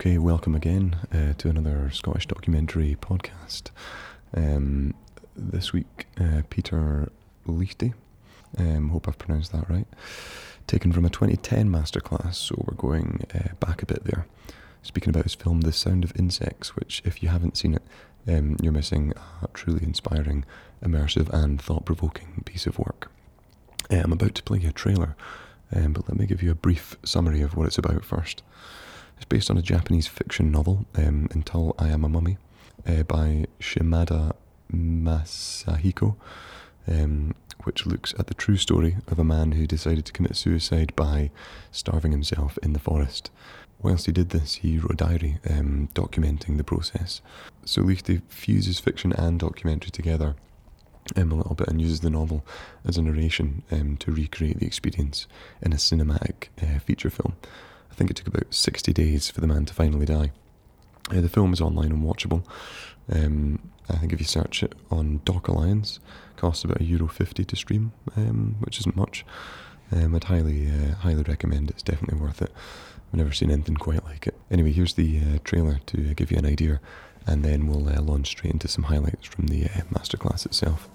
Okay, welcome again uh, to another Scottish documentary podcast. Um, this week, uh, Peter Liechti, um, hope I've pronounced that right, taken from a 2010 masterclass, so we're going uh, back a bit there. Speaking about his film The Sound of Insects, which, if you haven't seen it, um, you're missing a truly inspiring, immersive, and thought provoking piece of work. Uh, I'm about to play you a trailer, um, but let me give you a brief summary of what it's about first. It's based on a Japanese fiction novel, um, Until I Am a Mummy, uh, by Shimada Masahiko, um, which looks at the true story of a man who decided to commit suicide by starving himself in the forest. Whilst he did this, he wrote a diary um, documenting the process. So Liechti fuses fiction and documentary together um, a little bit and uses the novel as a narration um, to recreate the experience in a cinematic uh, feature film. I think it took about 60 days for the man to finally die. The film is online and watchable. Um, I think if you search it on Doc Alliance, it costs about a euro fifty to stream, um, which isn't much. Um, I'd highly, uh, highly recommend it. It's definitely worth it. I've never seen anything quite like it. Anyway, here's the uh, trailer to give you an idea, and then we'll uh, launch straight into some highlights from the uh, masterclass itself.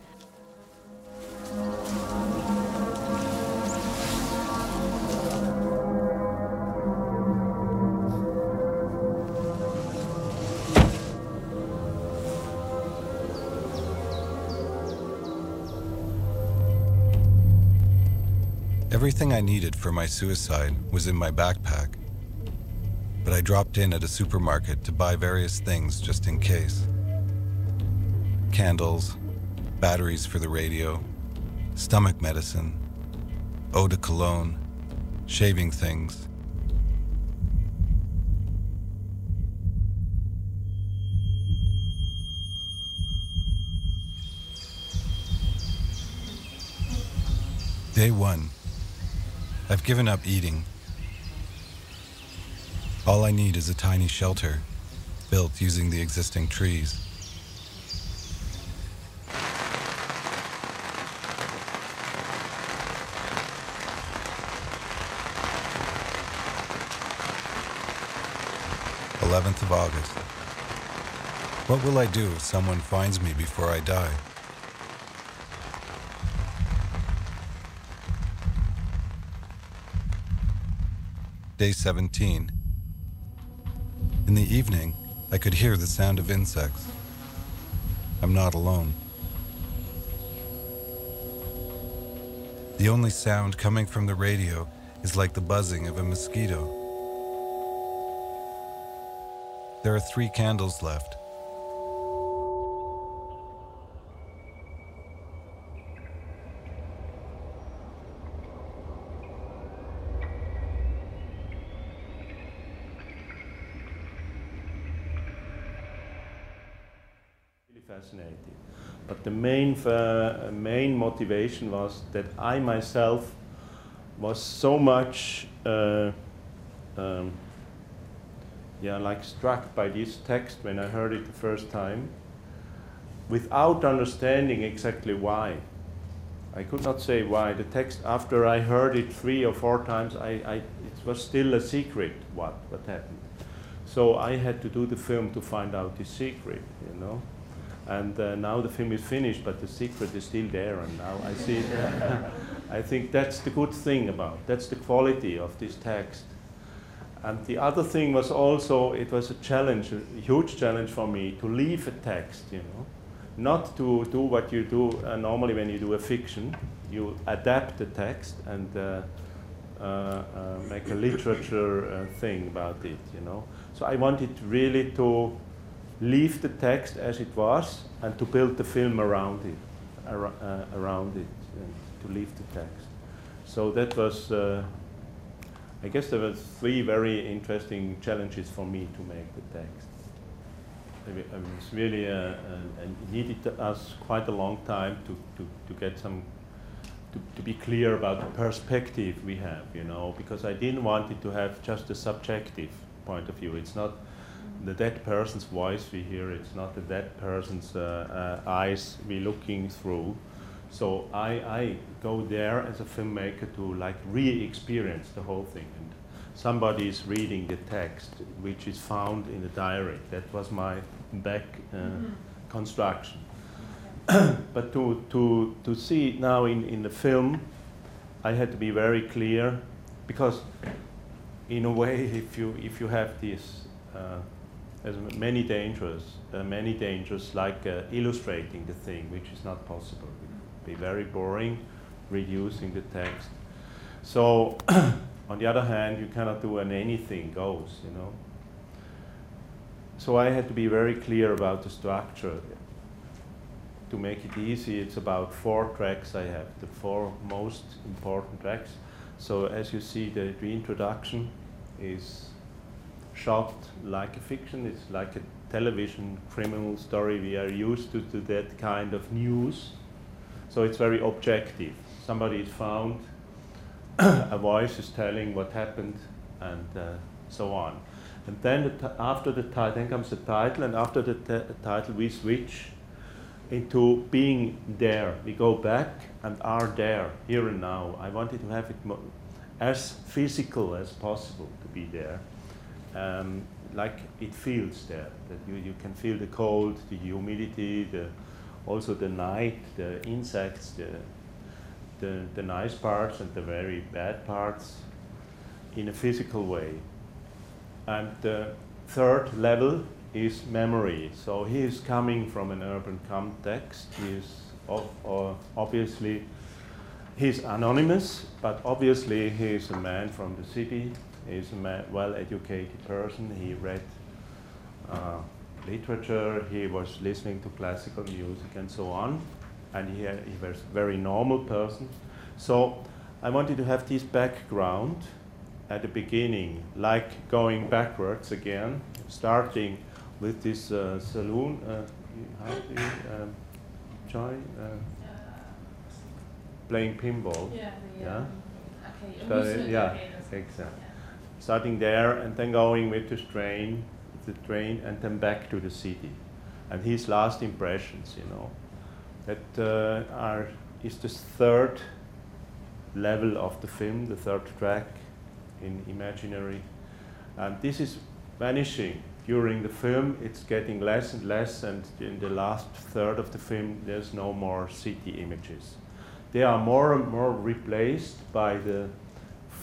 Everything I needed for my suicide was in my backpack, but I dropped in at a supermarket to buy various things just in case candles, batteries for the radio, stomach medicine, eau de cologne, shaving things. Day one. I've given up eating. All I need is a tiny shelter, built using the existing trees. Eleventh of August. What will I do if someone finds me before I die? Day 17. In the evening, I could hear the sound of insects. I'm not alone. The only sound coming from the radio is like the buzzing of a mosquito. There are three candles left. really fascinating. But the main, uh, main motivation was that I myself was so much, uh, um, yeah, like struck by this text when I heard it the first time, without understanding exactly why. I could not say why. The text, after I heard it three or four times, I, I, it was still a secret what, what happened. So I had to do the film to find out the secret, you know. And uh, now the film is finished, but the secret is still there. And now I see. I think that's the good thing about. That's the quality of this text. And the other thing was also it was a challenge, a huge challenge for me to leave a text. You know, not to do what you do uh, normally when you do a fiction. You adapt the text and uh, uh, uh, make a literature uh, thing about it. You know, so I wanted really to leave the text as it was and to build the film around it, ar- uh, around it, and to leave the text. So that was, uh, I guess, there were three very interesting challenges for me to make the text. It wa- it was really, uh, uh, and it needed us quite a long time to, to, to get some, to, to be clear about the perspective we have, you know, because I didn't want it to have just a subjective point of view. It's not the dead person's voice we hear. It's not the dead person's uh, uh, eyes we're looking through. So I, I go there as a filmmaker to like re-experience the whole thing. And somebody is reading the text, which is found in the diary. That was my back uh, mm-hmm. construction. but to, to, to see it now in, in the film, I had to be very clear because in a way, if you, if you have this, uh, there's many dangers, uh, many dangers like uh, illustrating the thing, which is not possible. It would be very boring, reducing the text. So, on the other hand, you cannot do an anything goes, you know. So I had to be very clear about the structure. To make it easy, it's about four tracks I have, the four most important tracks. So as you see, the, the introduction is shot like a fiction. It's like a television criminal story. We are used to, to that kind of news. So it's very objective. Somebody is found, a voice is telling what happened, and uh, so on. And then the after the title, then comes the title, and after the title, we switch into being there. We go back and are there, here and now. I wanted to have it as physical as possible to be there. Um, like it feels there, that you, you can feel the cold, the humidity, the, also the night, the insects, the, the, the nice parts and the very bad parts in a physical way. And the third level is memory. So he is coming from an urban context. He is ob- obviously he's anonymous, but obviously he is a man from the city. He's a well-educated person. He read uh, literature. He was listening to classical music and so on. And he, he was a very normal person. So I wanted to have this background at the beginning, like going backwards again, starting with this uh, saloon. Uh, how do you um? Uh, playing pinball. Yeah. The, yeah. Um, okay. yeah, exactly. Starting there and then going with the train, the train, and then back to the city, and his last impressions. You know, that uh, are is the third level of the film, the third track in imaginary. And this is vanishing during the film. It's getting less and less, and in the last third of the film, there's no more city images. They are more and more replaced by the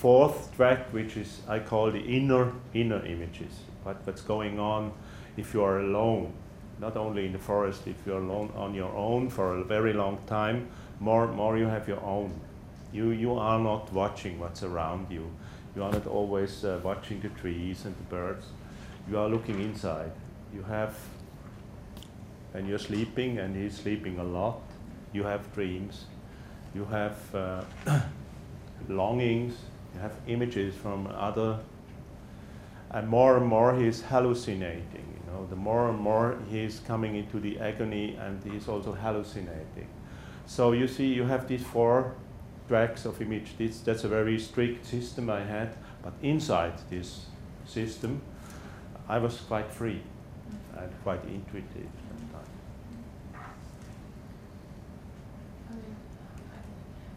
fourth track, which is I call the inner inner images. What, what's going on if you are alone, not only in the forest, if you're alone on your own for a very long time, more more you have your own. You you are not watching what's around you you are not always uh, watching the trees and the birds. You are looking inside. You have, and you're sleeping, and he's sleeping a lot. You have dreams. You have uh, longings. You have images from other. And more and more he's hallucinating. You know, the more and more he's coming into the agony, and he's also hallucinating. So you see, you have these four tracks of image. This, that's a very strict system I had, but inside this system, I was quite free and quite intuitive sometimes. I mean,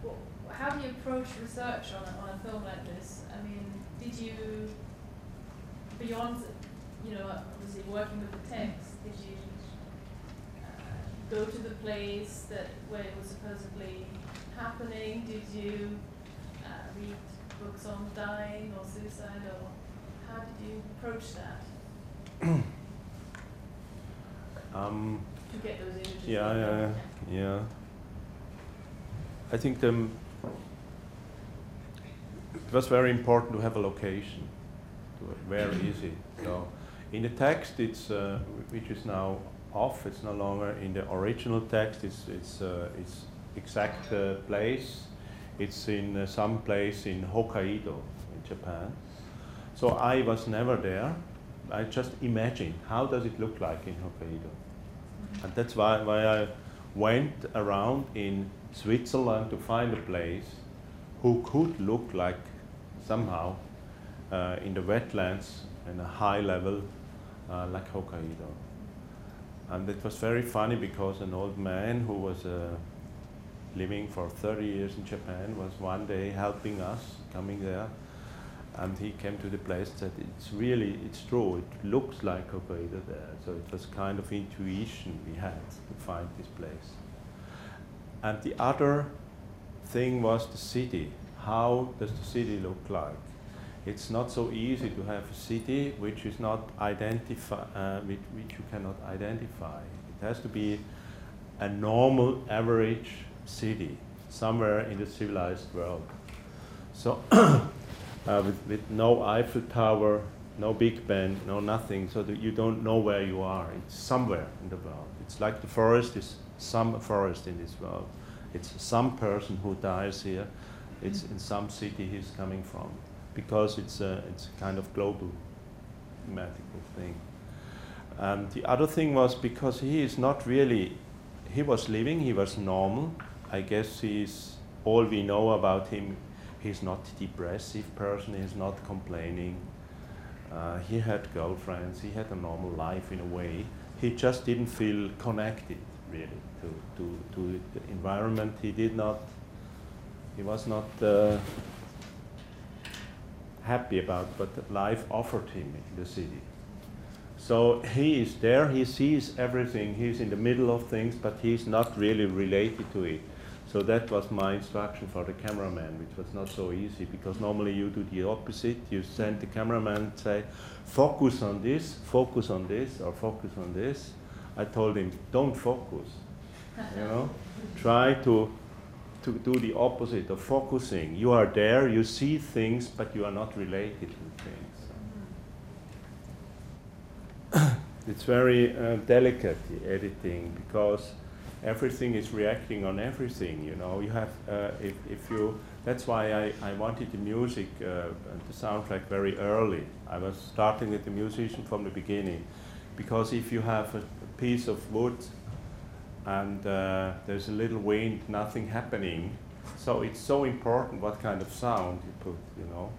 well, how do you approach research on a, on a film like this? I mean, did you, beyond, you know, obviously working with the text, did you uh, go to the place that where it was supposedly happening? Did you uh, read books on dying or suicide, or how did you approach that? um, to get those images. Yeah, yeah, yeah, yeah. I think the, it was very important to have a location. Where is it? So, in the text, it's uh, which is now off. It's no longer in the original text. It's it's uh, it's exact uh, place. It's in uh, some place in Hokkaido, in Japan. So I was never there. I just imagined how does it look like in Hokkaido, and that's why, why I went around in Switzerland to find a place who could look like somehow uh, in the wetlands in a high level uh, like Hokkaido. And it was very funny because an old man who was uh, living for 30 years in Japan was one day helping us coming there. And he came to the place and said, it's really, it's true, it looks like Hokkaido there. So it was kind of intuition we had to find this place. And the other thing was the city. How does the city look like? It's not so easy to have a city which is not identify, uh, which, which you cannot identify. It has to be a normal, average city somewhere in the civilized world. So, uh, with, with no Eiffel Tower, no Big Ben, no nothing, so that you don't know where you are. It's somewhere in the world. It's like the forest is some forest in this world. It's some person who dies here. It's in some city he's coming from, because it's a, it's a kind of global mathematical thing. And the other thing was because he is not really, he was living, he was normal. I guess he's all we know about him. He's not depressive person. He's not complaining. Uh, he had girlfriends. He had a normal life in a way. He just didn't feel connected really to, to, to the environment. He did not, he was not uh, happy about what life offered him in the city. So he is there, he sees everything, he's in the middle of things, but he's not really related to it. So that was my instruction for the cameraman, which was not so easy because normally you do the opposite. You send the cameraman and say, focus on this, focus on this, or focus on this. I told him, don't focus. you know, try to to do the opposite of focusing. You are there, you see things, but you are not related to things. it's very uh, delicate the editing because everything is reacting on everything. You know, you have uh, if if you. That's why I, I wanted the music uh, the soundtrack very early. I was starting with the musician from the beginning, because if you have a, a piece of wood and uh, there's a little wind, nothing happening. So it's so important what kind of sound you put, you know.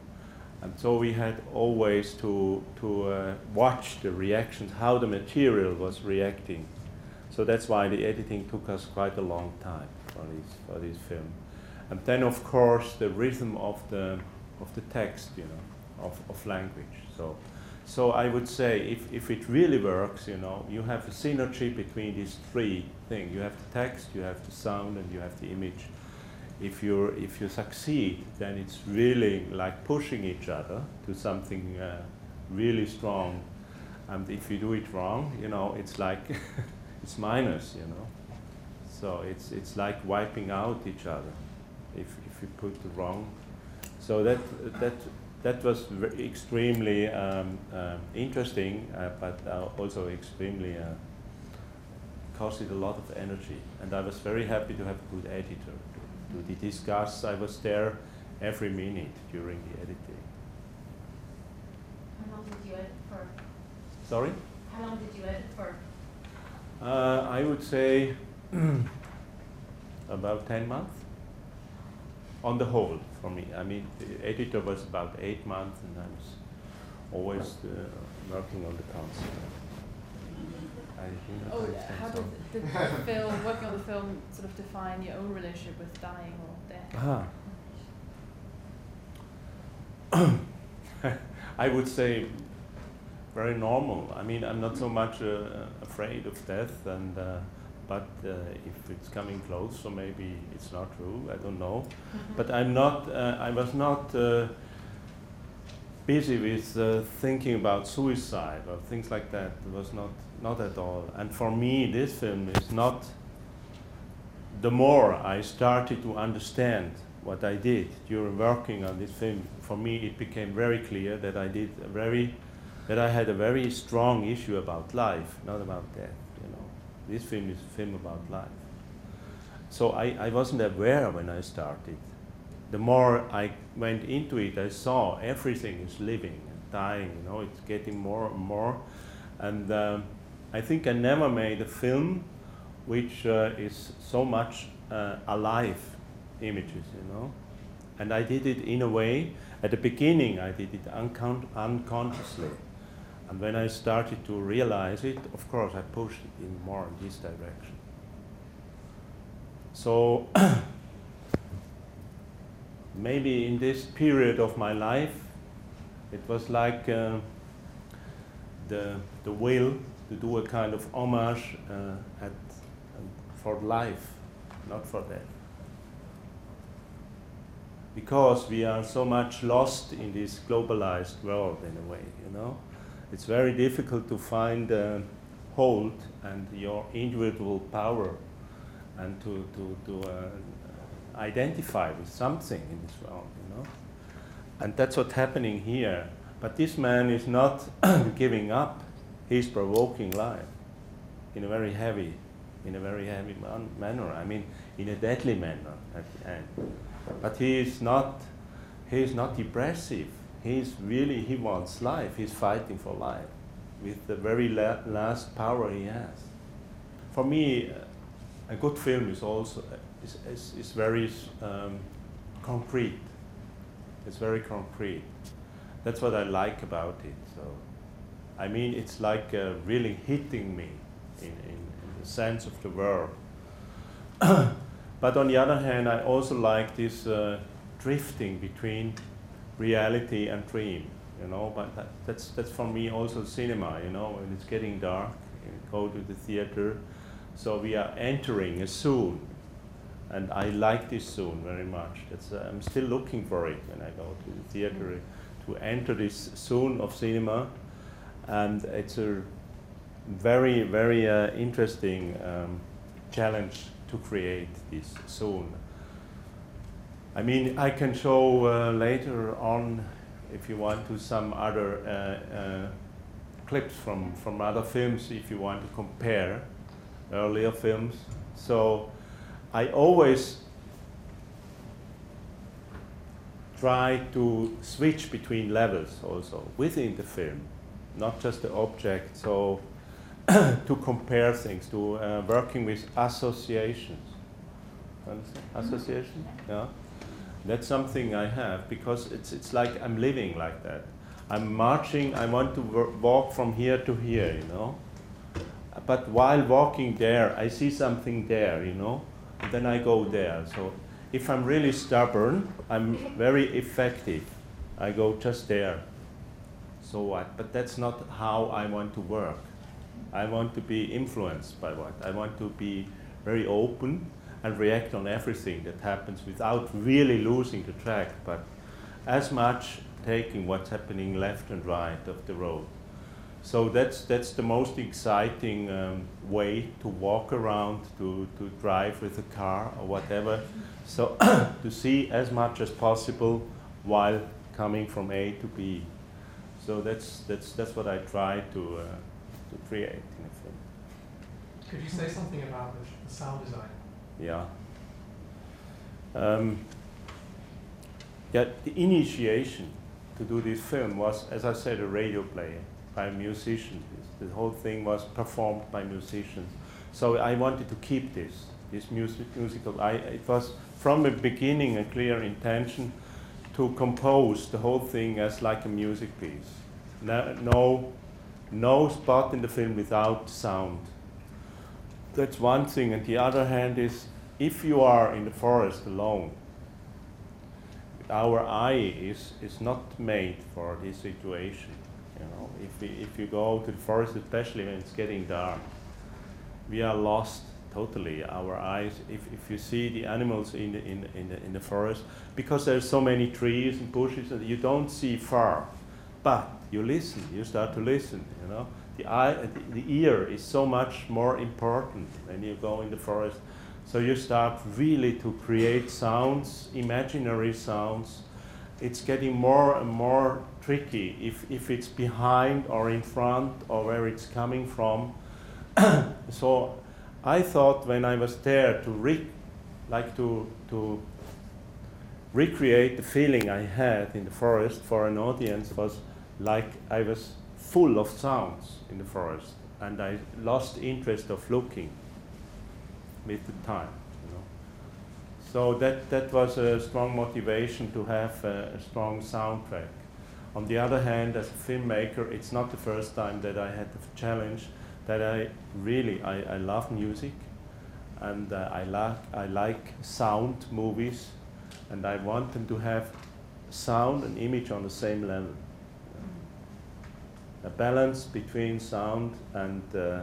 And so we had always to, to uh, watch the reactions, how the material was reacting. So that's why the editing took us quite a long time for this, for this film. And then, of course, the rhythm of the, of the text, you know, of, of language. So so I would say if, if it really works, you know, you have a synergy between these three things. You have the text, you have the sound, and you have the image. If you if you succeed, then it's really like pushing each other to something uh, really strong. And if you do it wrong, you know, it's like it's minus, you know. So it's it's like wiping out each other if if you put the wrong. So that that that was extremely um, uh, interesting, uh, but uh, also extremely uh, costed a lot of energy. And I was very happy to have a good editor to, to discuss. I was there every minute during the editing. How long did you edit for? Sorry? How long did you edit for? Uh, I would say about 10 months on the whole for me. I mean, the editor was about eight months, and I was always uh, working on the concept. I think that Oh, makes how So- did the, the film, working on the film, sort of define your own relationship with dying or death? Ah. I would say very normal. I mean, I'm not so much uh, afraid of death, and uh, but uh, if it's coming close, so maybe it's not true. I don't know. But I'm not. Uh, I was not uh, busy with uh, thinking about suicide or things like that. It was not not at all. And for me, this film is not. The more I started to understand what I did during working on this film, for me it became very clear that I did a very, that I had a very strong issue about life, not about death. This film is a film about life. So I, I wasn't aware when I started. The more I went into it, I saw everything is living and dying. You know, it's getting more and more, and um, I think I never made a film which uh, is so much uh, alive images, you know. And I did it in a way, at the beginning I did it uncon- unconsciously. And when I started to realize it, of course, I pushed it in more in this direction. So maybe in this period of my life, it was like uh, the, the will to do a kind of homage uh, at, for life, not for death. Because we are so much lost in this globalized world, in a way, you know, it's very difficult to find uh, hold and your individual power and to, to, to uh, identify with something in this world, you know. And that's what's happening here. But this man is not giving up. He's provoking life in a very heavy, in a very heavy man- manner. I mean, in a deadly manner at the end. But he is not, he is not depressive. He's really, he wants life. He's fighting for life with the very la- last power he has. For me, uh, a good film is also is, is, is very um, concrete. It's very concrete. That's what I like about it. So, I mean, it's like uh, really hitting me in, in, in, the sense of the word. but on the other hand, I also like this uh, drifting between reality and dream. You know, but that, that's that's for me also cinema. You know, when it's getting dark, go to the theater. So we are entering a zone and I like this zone very much. That's, uh, I'm still looking for it when I go to the theater to enter this zone of cinema, and it's a very very uh, interesting um, challenge to create this zone. I mean, I can show uh, later on, if you want to, some other uh, uh, clips from from other films, if you want to compare earlier films. So I always try to switch between levels also within the film, not just the object. So to compare things, to uh, working with associations. Association, yeah. That's something I have because it's it's like I'm living like that. I'm marching. I want to walk from here to here, you know. But while walking there, I see something there, you know then I go there. So if I'm really stubborn, I'm very effective. I go just there. So what? But that's not how I want to work. I want to be influenced by what? I want to be very open and react on everything that happens without really losing the track, but as much taking what's happening left and right of the road. So that's, that's the most exciting um, way to walk around, to, to drive with a car or whatever. So to see as much as possible while coming from A to B. So that's, that's, that's what I try to, uh, to create in a film. Could you say something about the, the sound design? Yeah. Um, yeah, the initiation to do this film was, as I said, a radio play by musicians. The whole thing was performed by musicians. So I wanted to keep this, this music, musical. I, it was from the beginning a clear intention to compose the whole thing as like a music piece. No, no, no spot in the film without sound. That's one thing. And the other hand is, if you are in the forest alone, our eye is, is not made for this situation. You know, if, we, if you go to the forest, especially when it's getting dark, we are lost totally. Our eyes, if, if you see the animals in the, in, in, the, in the forest, because there's so many trees and bushes, you don't see far, but you listen. You start to listen. You know, the eye, uh, the, the ear is so much more important when you go in the forest. So you start really to create sounds, imaginary sounds. It's getting more and more tricky if, if it's behind or in front or where it's coming from. so I thought when I was there to re- like to, to recreate the feeling I had in the forest for an audience was like I was full of sounds in the forest and I lost interest of looking with the time. You know. So that, that was a strong motivation to have a, a strong soundtrack. On the other hand, as a filmmaker, it's not the first time that I had the challenge that I really I, I love music and uh, I like I like sound movies and I want them to have sound and image on the same level. A balance between sound and uh,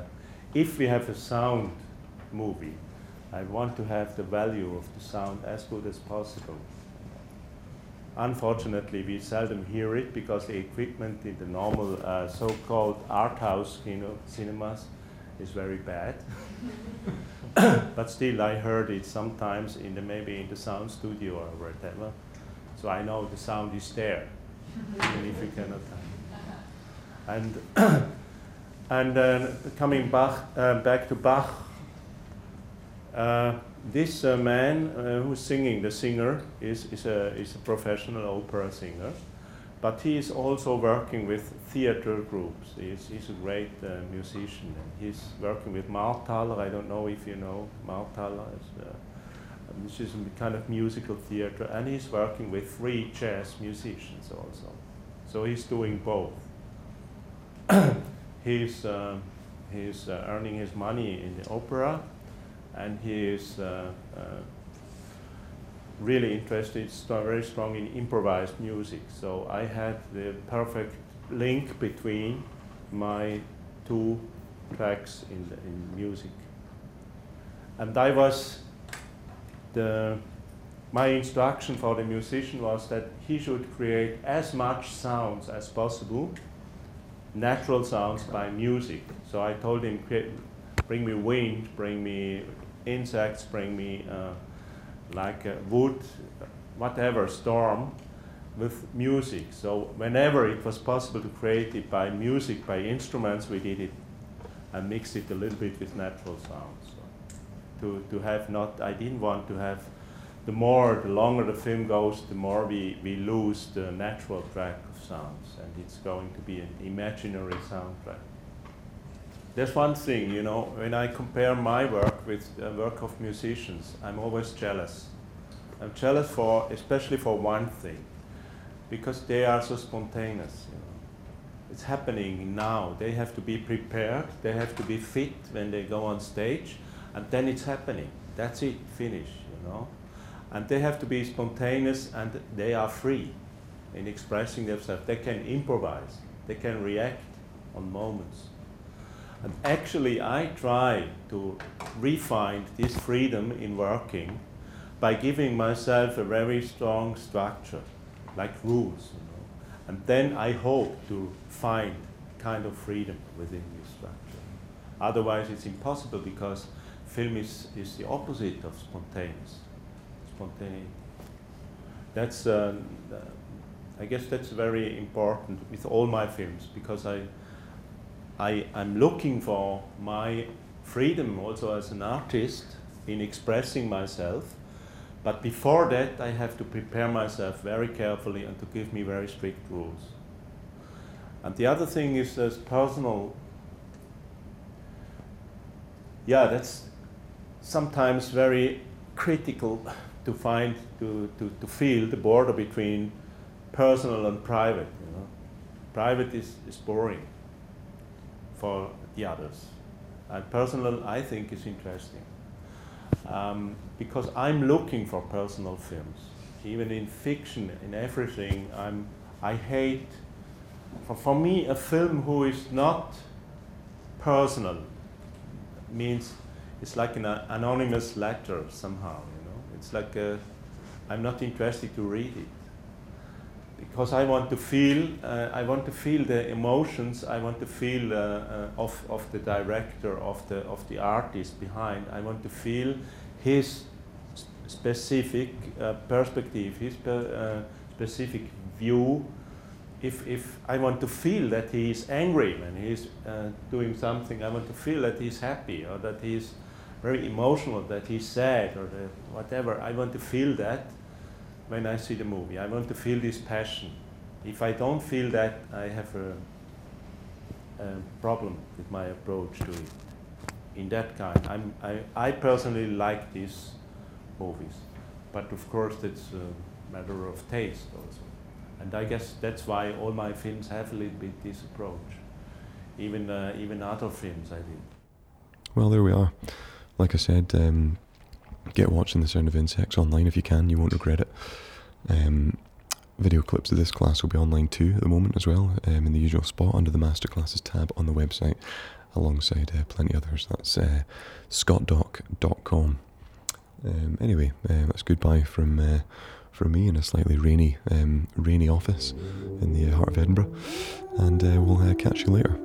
if we have a sound movie, I want to have the value of the sound as good as possible. Unfortunately, we seldom hear it because the equipment in the normal uh, so-called art house kino, cinemas is very bad. but still, I heard it sometimes in the maybe in the sound studio or whatever. So I know the sound is there, even if you cannot. And and uh, coming Bach, uh, back to Bach. Uh, this man who's singing, the singer, is, is, a, is a professional opera singer, but he is also working with theater groups. He's, he's a great uh, musician. He's working with Marthaler. I don't know if you know Marthaler, is, uh, which is a kind of musical theater, and he's working with free jazz musicians also. So he's doing both. he's uh, he's uh, earning his money in the opera and he is uh, uh, really interested, st- very strong in improvised music. So I had the perfect link between my two tracks in, the, in music. And I was the my instruction for the musician was that he should create as much sounds as possible, natural sounds by music. So I told him, bring me wind, bring me insects bring me uh, like wood, whatever, storm with music. So whenever it was possible to create it by music, by instruments, we did it and mixed it a little bit with natural sounds. So to, to have not, I didn't want to have, the more, the longer the film goes, the more we, we lose the natural track of sounds and it's going to be an imaginary soundtrack. There's one thing, you know, when I compare my work with the work of musicians, I'm always jealous. I'm jealous for, especially for one thing, because they are so spontaneous. You know. It's happening now. They have to be prepared. They have to be fit when they go on stage, and then it's happening. That's it. Finish. You know, and they have to be spontaneous, and they are free in expressing themselves. They can improvise. They can react on moments. And actually, I try to refine this freedom in working by giving myself a very strong structure, like rules. You know? And then I hope to find kind of freedom within this structure. Otherwise, it's impossible because film is, is the opposite of spontaneous. Spontaneity. That's, uh, I guess that's very important with all my films because I I, I'm looking for my freedom also as an artist in expressing myself. But before that, I have to prepare myself very carefully and to give me very strict rules. And the other thing is as personal. Yeah, that's sometimes very critical to find, to, to, to feel the border between personal and private. You know? Private is, is boring for the others. And personal, I think, is interesting um, because I'm looking for personal films. Even in fiction, in everything, I'm, I hate. For, for me, a film who is not personal means it's like an anonymous letter somehow. You it's like i I'm not interested to read it because I want to feel, uh, I want to feel the emotions. I want to feel uh, uh, of, of the director, of the of the artist behind. I want to feel his specific uh, perspective, his uh, specific view. If if I want to feel that he is angry when he is uh, doing something, I want to feel that he's happy or that he's very emotional, that he's sad or whatever. I want to feel that when I see the movie. I want to feel this passion. If I don't feel that, I have a, a problem with my approach to it. In that kind, I'm, I, I personally like these movies, but of course it's a matter of taste also. and I guess that's why all my films have a little bit this approach. Even uh, even other films I did. Well, there we are. Like I said, um, get watching The Sound of Insects online if you can. You won't regret it. Um, video clips of this class will be online too at the moment as well, um, in the usual spot under the Masterclasses tab on the website, alongside uh, plenty others. That's uh, scottdoc.com. Um, anyway, uh, that's goodbye from uh, from me in a slightly rainy um, rainy office in the uh, heart of Edinburgh, and uh, we'll catch you later.